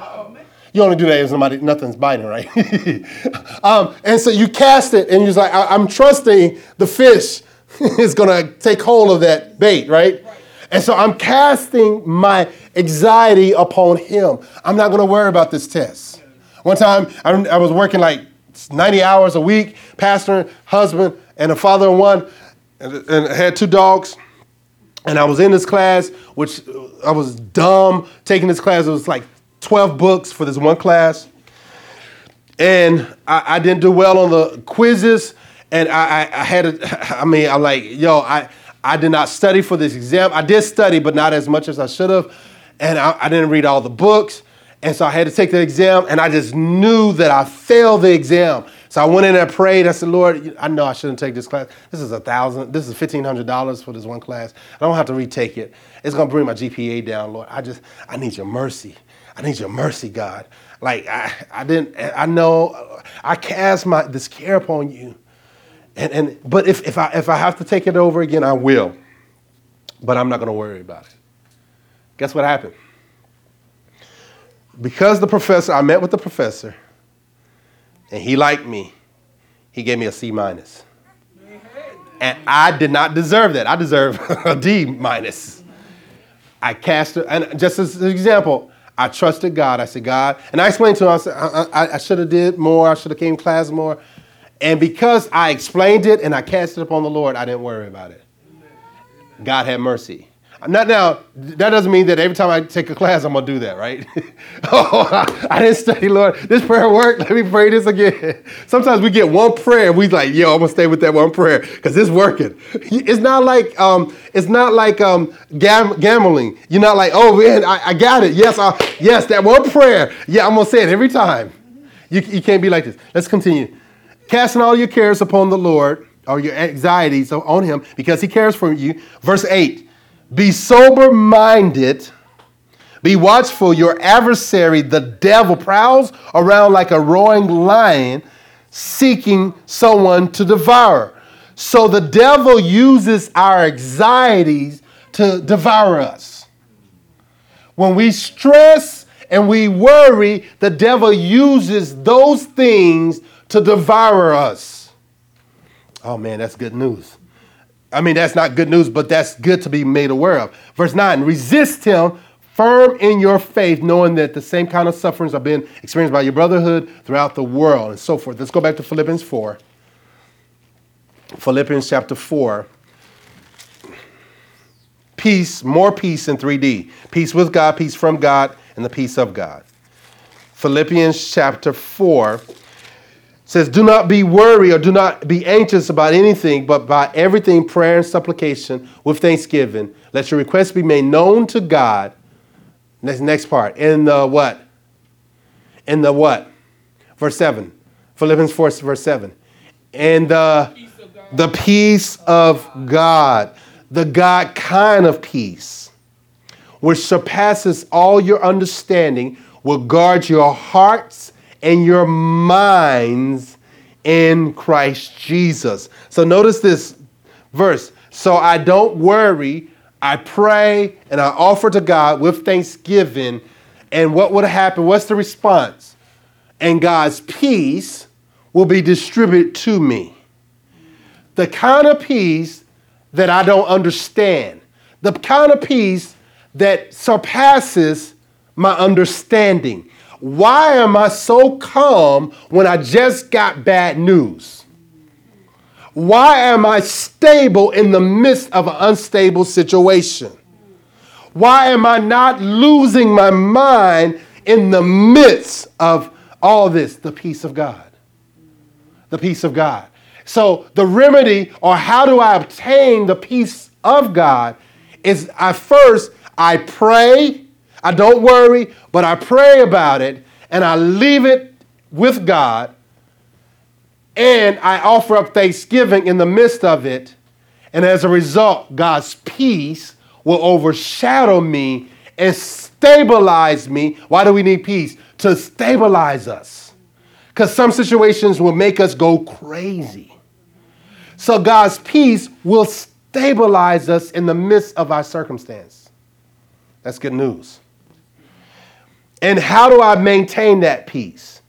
You only do that if somebody nothing's biting, right? (laughs) um, and so you cast it, and you're like, I- am trusting the fish (laughs) is gonna take hold of that bait, right? And so I'm casting my anxiety upon him. I'm not gonna worry about this test. One time I, I was working like 90 hours a week, pastor, husband, and a father of one, and, and had two dogs. And I was in this class, which uh, I was dumb taking this class. It was like 12 books for this one class. And I, I didn't do well on the quizzes. And I, I, I had, a, (laughs) I mean, I'm like, yo, I, I did not study for this exam. I did study, but not as much as I should have. And I, I didn't read all the books. And so I had to take the exam, and I just knew that I failed the exam. So I went in and prayed. I said, Lord, I know I shouldn't take this class. This is a thousand, this is fifteen hundred dollars for this one class. I don't have to retake it. It's gonna bring my GPA down, Lord. I just, I need your mercy. I need your mercy, God. Like I, I didn't, I know, I cast my this care upon you. And and but if, if I if I have to take it over again, I will. But I'm not gonna worry about it. Guess what happened? Because the professor, I met with the professor and he liked me, he gave me a C minus. And I did not deserve that. I deserve (laughs) a D minus. I cast it, and just as an example, I trusted God. I said, God, and I explained to him, I said, I, I, I should have did more. I should have came to class more. And because I explained it and I cast it upon the Lord, I didn't worry about it. God had mercy. Not now, that doesn't mean that every time I take a class, I'm going to do that, right? (laughs) oh, I didn't study, Lord. This prayer worked. Let me pray this again. (laughs) Sometimes we get one prayer, and we like, yo, I'm going to stay with that one prayer because it's working. It's not like, um, it's not like um, gam- gambling. You're not like, oh, man, I, I got it. Yes, I, yes, that one prayer. Yeah, I'm going to say it every time. You, you can't be like this. Let's continue. Casting all your cares upon the Lord, or your anxieties on him, because he cares for you. Verse 8 be sober minded. Be watchful. Your adversary, the devil, prowls around like a roaring lion seeking someone to devour. So the devil uses our anxieties to devour us. When we stress and we worry, the devil uses those things to devour us. Oh man, that's good news. I mean, that's not good news, but that's good to be made aware of. Verse 9 resist him firm in your faith, knowing that the same kind of sufferings are being experienced by your brotherhood throughout the world, and so forth. Let's go back to Philippians 4. Philippians chapter 4. Peace, more peace in 3D. Peace with God, peace from God, and the peace of God. Philippians chapter 4 says, Do not be worried or do not be anxious about anything, but by everything, prayer and supplication with thanksgiving. Let your requests be made known to God. Next, next part. In the what? In the what? Verse 7. Philippians 4, verse 7. And the, the peace of God, the God kind of peace, which surpasses all your understanding, will guard your hearts and your minds in Christ Jesus. So notice this verse. So I don't worry, I pray and I offer to God with thanksgiving. And what would happen? What's the response? And God's peace will be distributed to me. The kind of peace that I don't understand, the kind of peace that surpasses my understanding. Why am I so calm when I just got bad news? Why am I stable in the midst of an unstable situation? Why am I not losing my mind in the midst of all this? The peace of God. The peace of God. So, the remedy, or how do I obtain the peace of God, is I first, I pray I don't worry, but I pray about it and I leave it with God and I offer up thanksgiving in the midst of it. And as a result, God's peace will overshadow me and stabilize me. Why do we need peace? To stabilize us. Because some situations will make us go crazy. So God's peace will stabilize us in the midst of our circumstance. That's good news. And how do I maintain that peace?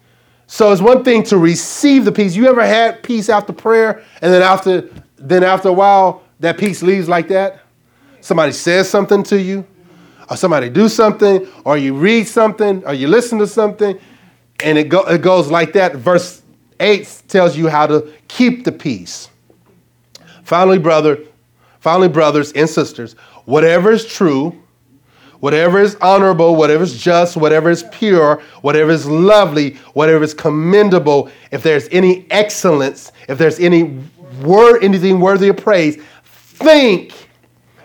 So it's one thing to receive the peace. You ever had peace after prayer, and then after then after a while that peace leaves like that? Somebody says something to you, or somebody do something, or you read something, or you listen to something, and it, go, it goes like that. Verse 8 tells you how to keep the peace. Finally, brother, finally, brothers and sisters, whatever is true, whatever is honorable, whatever is just, whatever is pure, whatever is lovely, whatever is commendable, if there's any excellence, if there's any word, anything worthy of praise, think.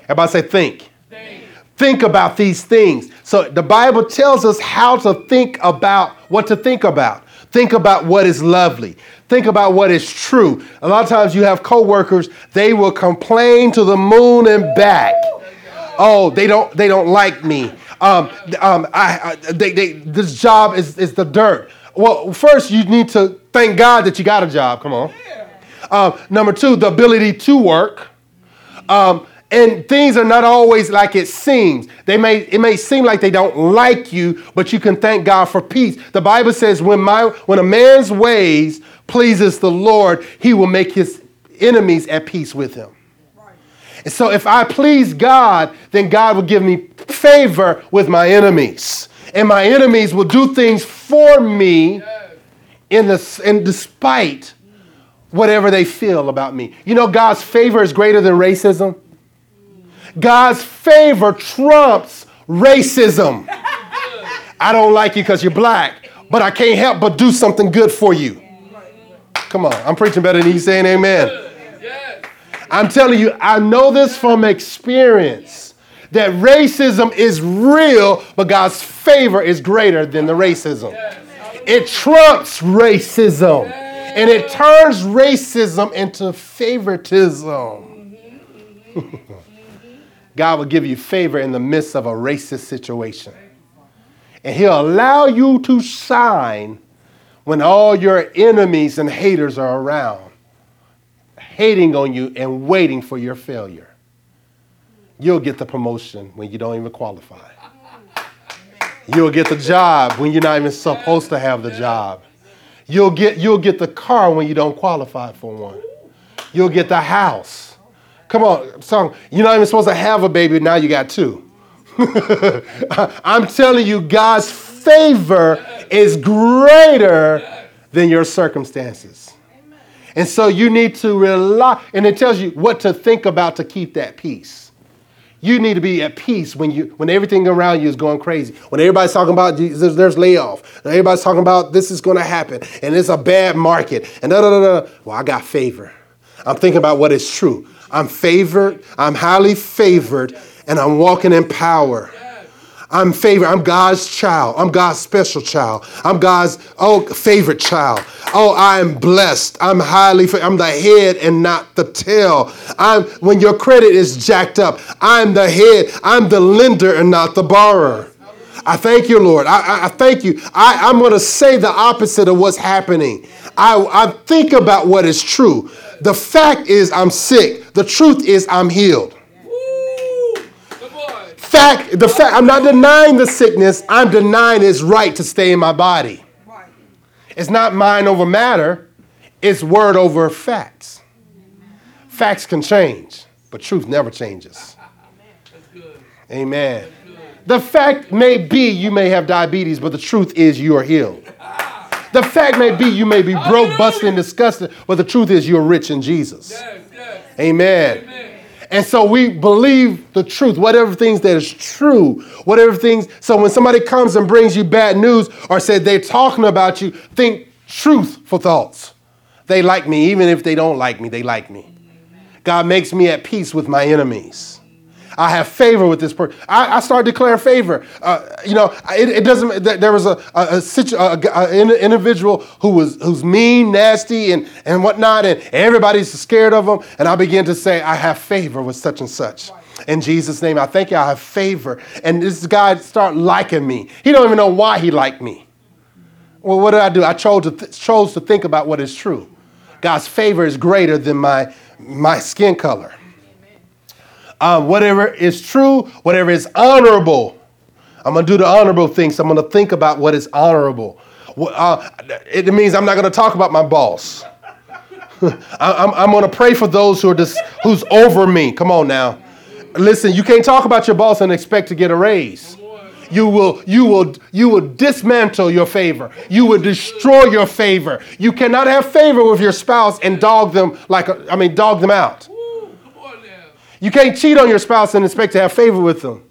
Everybody say think. think. Think about these things. So the Bible tells us how to think about what to think about. Think about what is lovely. Think about what is true. A lot of times you have coworkers, they will complain to the moon and back oh, they don't, they don't like me. Um, um, I, I, they, they, this job is, is the dirt. Well, first you need to thank God that you got a job. Come on. Um, number two, the ability to work. Um, and things are not always like it seems. They may it may seem like they don't like you, but you can thank God for peace. The Bible says when my when a man's ways pleases the Lord, he will make his enemies at peace with him. And so if I please God, then God will give me favor with my enemies. And my enemies will do things for me in the, and despite whatever they feel about me. You know, God's favor is greater than racism. God's favor trumps racism. I don't like you because you're black, but I can't help but do something good for you. Come on, I'm preaching better than you saying amen. I'm telling you, I know this from experience that racism is real, but God's favor is greater than the racism. It trumps racism and it turns racism into favoritism. (laughs) God will give you favor in the midst of a racist situation. And He'll allow you to shine when all your enemies and haters are around, hating on you and waiting for your failure. You'll get the promotion when you don't even qualify. You'll get the job when you're not even supposed to have the job. You'll get, you'll get the car when you don't qualify for one. You'll get the house. Come on, song. You're not even supposed to have a baby, now you got two. (laughs) I'm telling you, God's favor is greater than your circumstances. And so you need to rely, and it tells you what to think about to keep that peace. You need to be at peace when you when everything around you is going crazy. When everybody's talking about there's, there's layoff. Everybody's talking about this is going to happen and it's a bad market and da da da da. Well, I got favor. I'm thinking about what is true. I'm favored. I'm highly favored, and I'm walking in power. I'm favored. I'm God's child. I'm God's special child. I'm God's oh favorite child. Oh, I am blessed. I'm highly. I'm the head and not the tail. I'm when your credit is jacked up. I'm the head. I'm the lender and not the borrower. I thank you, Lord. I, I, I thank you. I, I'm going to say the opposite of what's happening. I, I think about what is true. The fact is, I'm sick. The truth is, I'm healed fact, the fact, I'm not denying the sickness, I'm denying its right to stay in my body. It's not mind over matter, it's word over facts. Facts can change, but truth never changes. Amen. The fact may be you may have diabetes, but the truth is you are healed. The fact may be you may be broke, busted, and disgusted, but the truth is you're rich in Jesus. Amen. And so we believe the truth, whatever things that is true, whatever things. So when somebody comes and brings you bad news or said they're talking about you, think truthful thoughts. They like me, even if they don't like me, they like me. God makes me at peace with my enemies. I have favor with this person. I, I started declaring favor. Uh, you know, it, it, doesn't. There was a, a, a, a, individual who was who's mean, nasty, and and whatnot, and everybody's scared of him. And I began to say, I have favor with such and such. In Jesus' name, I thank you. I have favor. And this guy start liking me. He don't even know why he liked me. Well, what did I do? I chose to, th- chose to think about what is true. God's favor is greater than my, my skin color uh, whatever is true, whatever is honorable. I'm going to do the honorable things. I'm going to think about what is honorable. Uh, it means I'm not going to talk about my boss. (laughs) I'm, I'm going to pray for those who are just, who's over me. Come on now. Listen, you can't talk about your boss and expect to get a raise. You will, you will, you will dismantle your favor. You will destroy your favor. You cannot have favor with your spouse and dog them like, a, I mean, dog them out. You can't cheat on your spouse and expect to have favor with them.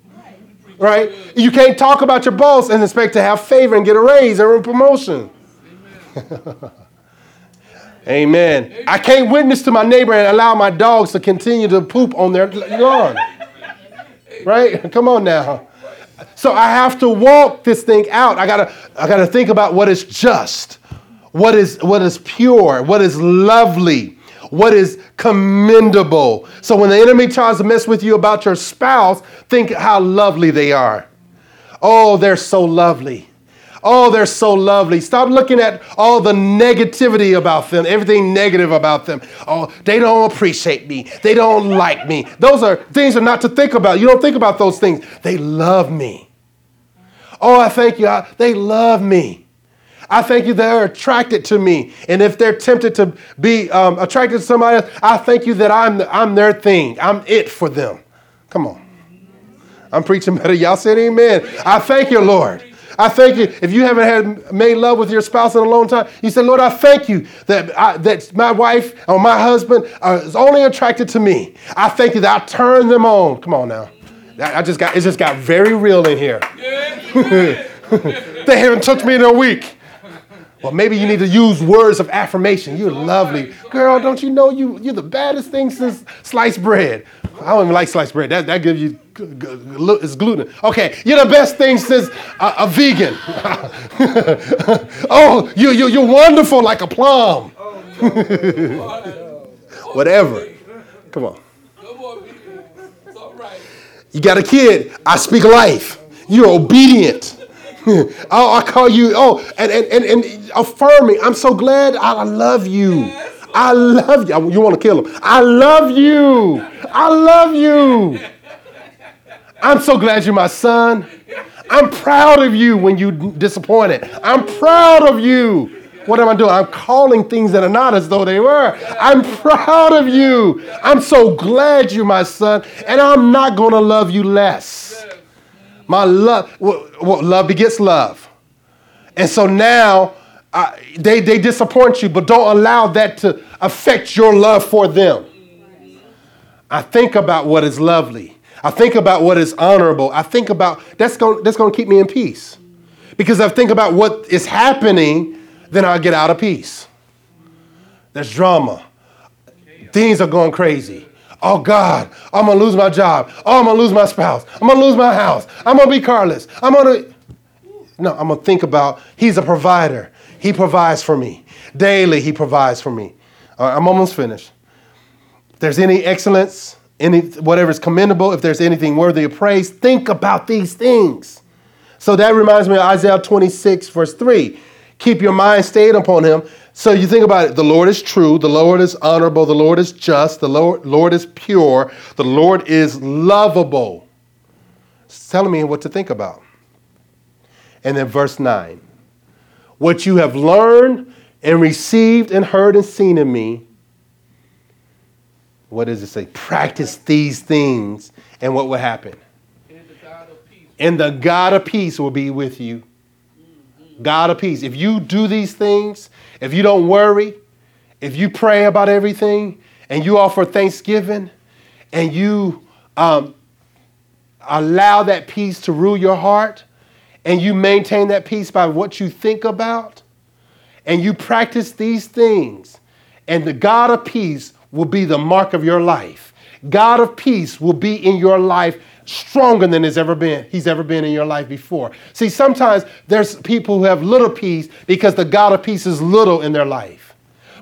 Right? You can't talk about your boss and expect to have favor and get a raise or a promotion. Amen. (laughs) Amen. I can't witness to my neighbor and allow my dogs to continue to poop on their lawn. Right? (laughs) Come on now. So I have to walk this thing out. I gotta, I gotta think about what is just, what is what is pure, what is lovely, what is commendable. So when the enemy tries to mess with you about your spouse, think how lovely they are. Oh, they're so lovely. Oh, they're so lovely. Stop looking at all the negativity about them, everything negative about them. Oh, they don't appreciate me. They don't like me. Those are things are not to think about. You don't think about those things. They love me. Oh, I thank you. I, they love me. I thank you that they're attracted to me. And if they're tempted to be um, attracted to somebody else, I thank you that I'm, I'm their thing. I'm it for them. Come on. I'm preaching better. Y'all said amen. I thank you, Lord. I thank you. If you haven't had made love with your spouse in a long time, you say, Lord, I thank you that, I, that my wife or my husband is only attracted to me. I thank you that I turn them on. Come on now. I just got it just got very real in here. (laughs) they haven't touched me in a week. Well, maybe you need to use words of affirmation. You're lovely. Girl, don't you know you, you're the baddest thing since sliced bread? I don't even like sliced bread. That, that gives you, it's gluten. Okay, you're the best thing since a, a vegan. (laughs) oh, you, you, you're wonderful like a plum. (laughs) Whatever. Come on. You got a kid. I speak life. You're obedient. (laughs) oh, I call you, oh, and, and, and, and affirming. I'm so glad. I love you. I love you. You want to kill him. I love you. I love you. I'm so glad you're my son. I'm proud of you when you disappointed. I'm proud of you. What am I doing? I'm calling things that are not as though they were. I'm proud of you. I'm so glad you're my son, and I'm not going to love you less. My love, well, love begets love. And so now they, they disappoint you, but don't allow that to affect your love for them. I think about what is lovely. I think about what is honorable. I think about that's going that's going to keep me in peace. Because I think about what is happening, then I get out of peace. There's drama. Things are going crazy. Oh God, I'm gonna lose my job. Oh, I'm gonna lose my spouse. I'm gonna lose my house. I'm gonna be carless. I'm gonna. No, I'm gonna think about He's a provider. He provides for me. Daily, He provides for me. I'm almost finished. If there's any excellence, any whatever is commendable, if there's anything worthy of praise, think about these things. So that reminds me of Isaiah 26, verse 3. Keep your mind stayed upon him, so you think about it the Lord is true, the Lord is honorable, the Lord is just, the Lord, Lord is pure, the Lord is lovable. It's telling me what to think about. And then verse 9 What you have learned and received and heard and seen in me, what does it say? Practice these things, and what will happen? And the God of peace will be with you. God of peace. If you do these things, if you don't worry, if you pray about everything and you offer thanksgiving and you um, allow that peace to rule your heart and you maintain that peace by what you think about and you practice these things, and the God of peace will be the mark of your life. God of peace will be in your life stronger than has ever been he's ever been in your life before. See sometimes there's people who have little peace because the god of peace is little in their life.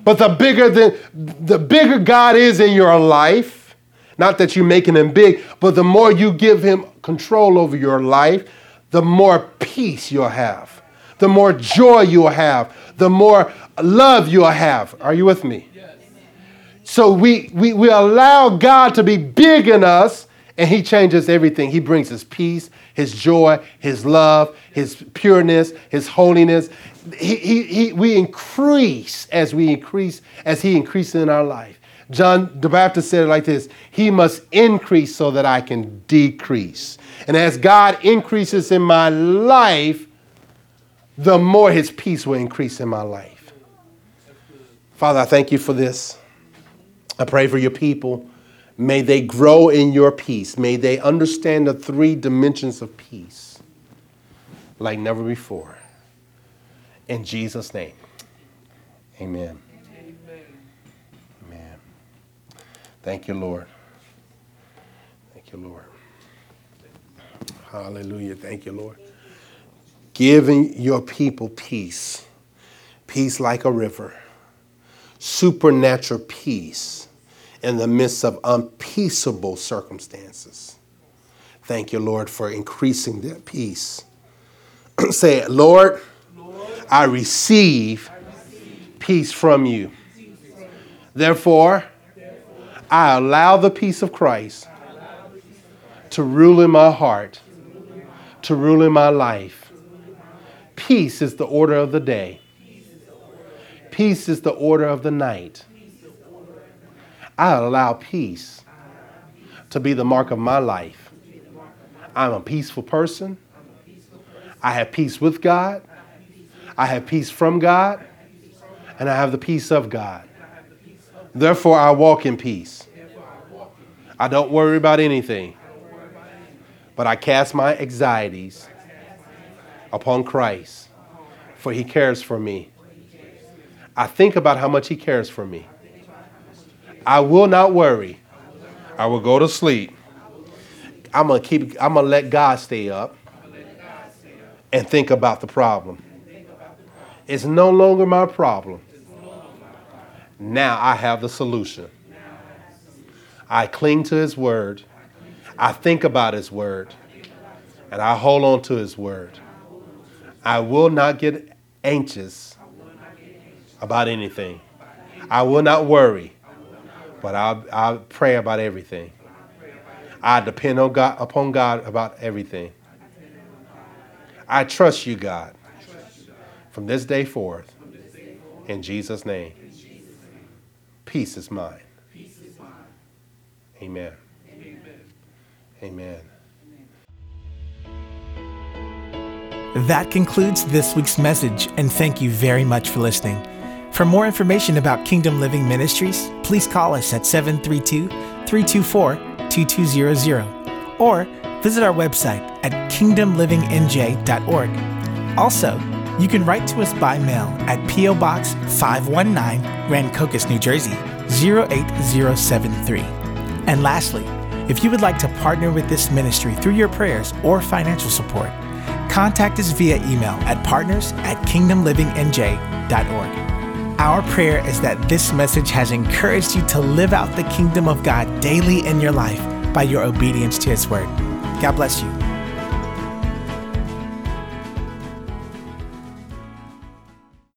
But the bigger the, the bigger god is in your life not that you're making him big but the more you give him control over your life the more peace you'll have the more joy you'll have the more love you'll have. Are you with me? Yes. so we, we we allow god to be big in us and he changes everything. He brings his peace, his joy, his love, his pureness, his holiness. He, he, he, we increase as we increase, as he increases in our life. John the Baptist said it like this He must increase so that I can decrease. And as God increases in my life, the more his peace will increase in my life. Father, I thank you for this. I pray for your people. May they grow in your peace. May they understand the three dimensions of peace like never before. In Jesus' name, amen. Amen. amen. Thank you, Lord. Thank you, Lord. Hallelujah. Thank you, Lord. Giving your people peace, peace like a river, supernatural peace in the midst of unpeaceable circumstances. Thank you, Lord, for increasing that peace. (clears throat) Say it, Lord, Lord I, receive I receive peace from you. Therefore, I allow the peace of Christ to rule in my heart, to rule in my life. Peace is the order of the day. Peace is the order of the night. I allow peace to be the mark of my life. I'm a peaceful person. I have peace with God. I have peace from God. And I have the peace of God. Therefore, I walk in peace. I don't worry about anything, but I cast my anxieties upon Christ, for he cares for me. I think about how much he cares for me. I will not worry. I will go to sleep. I'm gonna keep I'm gonna let God stay up and think about the problem. It's no longer my problem. Now I have the solution. I cling to His Word. I think about His Word. And I hold on to His Word. I will not get anxious about anything. I will not worry, but I'll, I'll pray about everything. I depend on God, upon God about everything. I trust you, God, from this day forth. In Jesus' name. Peace is mine. Amen. Amen. That concludes this week's message, and thank you very much for listening. For more information about Kingdom Living Ministries, please call us at 732 324 2200 or visit our website at kingdomlivingnj.org. Also, you can write to us by mail at P.O. Box 519, Rancocas, New Jersey 08073. And lastly, if you would like to partner with this ministry through your prayers or financial support, contact us via email at partners at kingdomlivingnj.org. Our prayer is that this message has encouraged you to live out the kingdom of God daily in your life by your obedience to His word. God bless you.